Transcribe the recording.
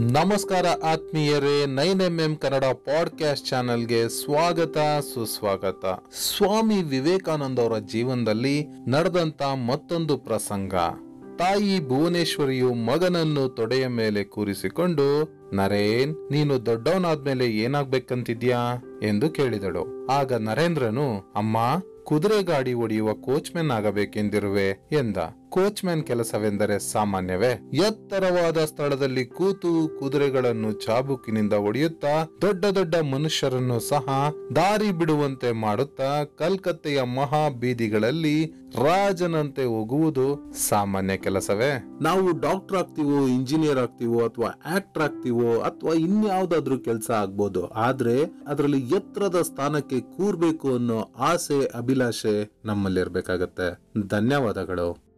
ನಮಸ್ಕಾರ ಆತ್ಮೀಯರೇ, nine M M Kannada podcast ಚಾನೆಲ್ಗೆ ಸ್ವಾಗತ, ಸುಸ್ವಾಗತ. ಸ್ವಾಮಿ ವಿವೇಕಾನಂದ ಅವರ ಜೀವನದಲ್ಲಿ ನಡೆದಂತ ಮತ್ತೊಂದು ಪ್ರಸಂಗ. ತಾಯಿ ಭುವನೇಶ್ವರಿಯು ಮಗನನ್ನು ತೊಡೆಯ ಮೇಲೆ ಕೂರಿಸಿಕೊಂಡು, ನರೇನ್, ನೀನು ದೊಡ್ಡವನಾದ್ಮೇಲೆ ಏನಾಗ್ಬೇಕಂತಿದ್ಯಾ? ಎಂದು ಕೇಳಿದಳು. ಆಗ ನರೇಂದ್ರನು, ಅಮ್ಮ, ಕುದುರೆ ಗಾಡಿ ಒಡೆಯುವ ಕೋಚ್ಮೆನ್ ಆಗಬೇಕೆಂದಿರುವೆ, ಎಂದ. ಕೋಚ್ಮ್ಯಾನ್ ಕೆಲಸವೆಂದರೆ ಸಾಮಾನ್ಯವೇ? ಎತ್ತರವಾದ ಸ್ಥಳದಲ್ಲಿ ಕೂತು ಕುದುರೆಗಳನ್ನು ಚಾಬುಕಿನಿಂದ ಒಡೆಯುತ್ತಾ ದೊಡ್ಡ ದೊಡ್ಡ ಮನುಷ್ಯರನ್ನು ಸಹ ದಾರಿ ಬಿಡುವಂತೆ ಮಾಡುತ್ತಾ, ಕಲ್ಕತ್ತೆಯ ಮಹಾ ಬೀದಿಗಳಲ್ಲಿ ರಾಜನಂತೆ ಹೋಗುವುದು ಸಾಮಾನ್ಯ ಕೆಲಸವೇ? ನಾವು ಡಾಕ್ಟರ್ ಆಗ್ತೀವೋ, ಇಂಜಿನಿಯರ್ ಆಗ್ತೀವೋ, ಅಥವಾ ಆಕ್ಟರ್ ಆಗ್ತೀವೋ, ಅಥವಾ ಇನ್ಯಾವುದಾದ್ರೂ ಕೆಲಸ ಆಗ್ಬೋದು. ಆದ್ರೆ ಅದರಲ್ಲಿ ಎತ್ತರದ ಸ್ಥಾನಕ್ಕೆ ಕೂರ್ಬೇಕು ಅನ್ನೋ ಆಸೆ, ಅಭಿಲಾಷೆ ನಮ್ಮಲ್ಲಿರ್ಬೇಕಾಗತ್ತೆ. ಧನ್ಯವಾದಗಳು.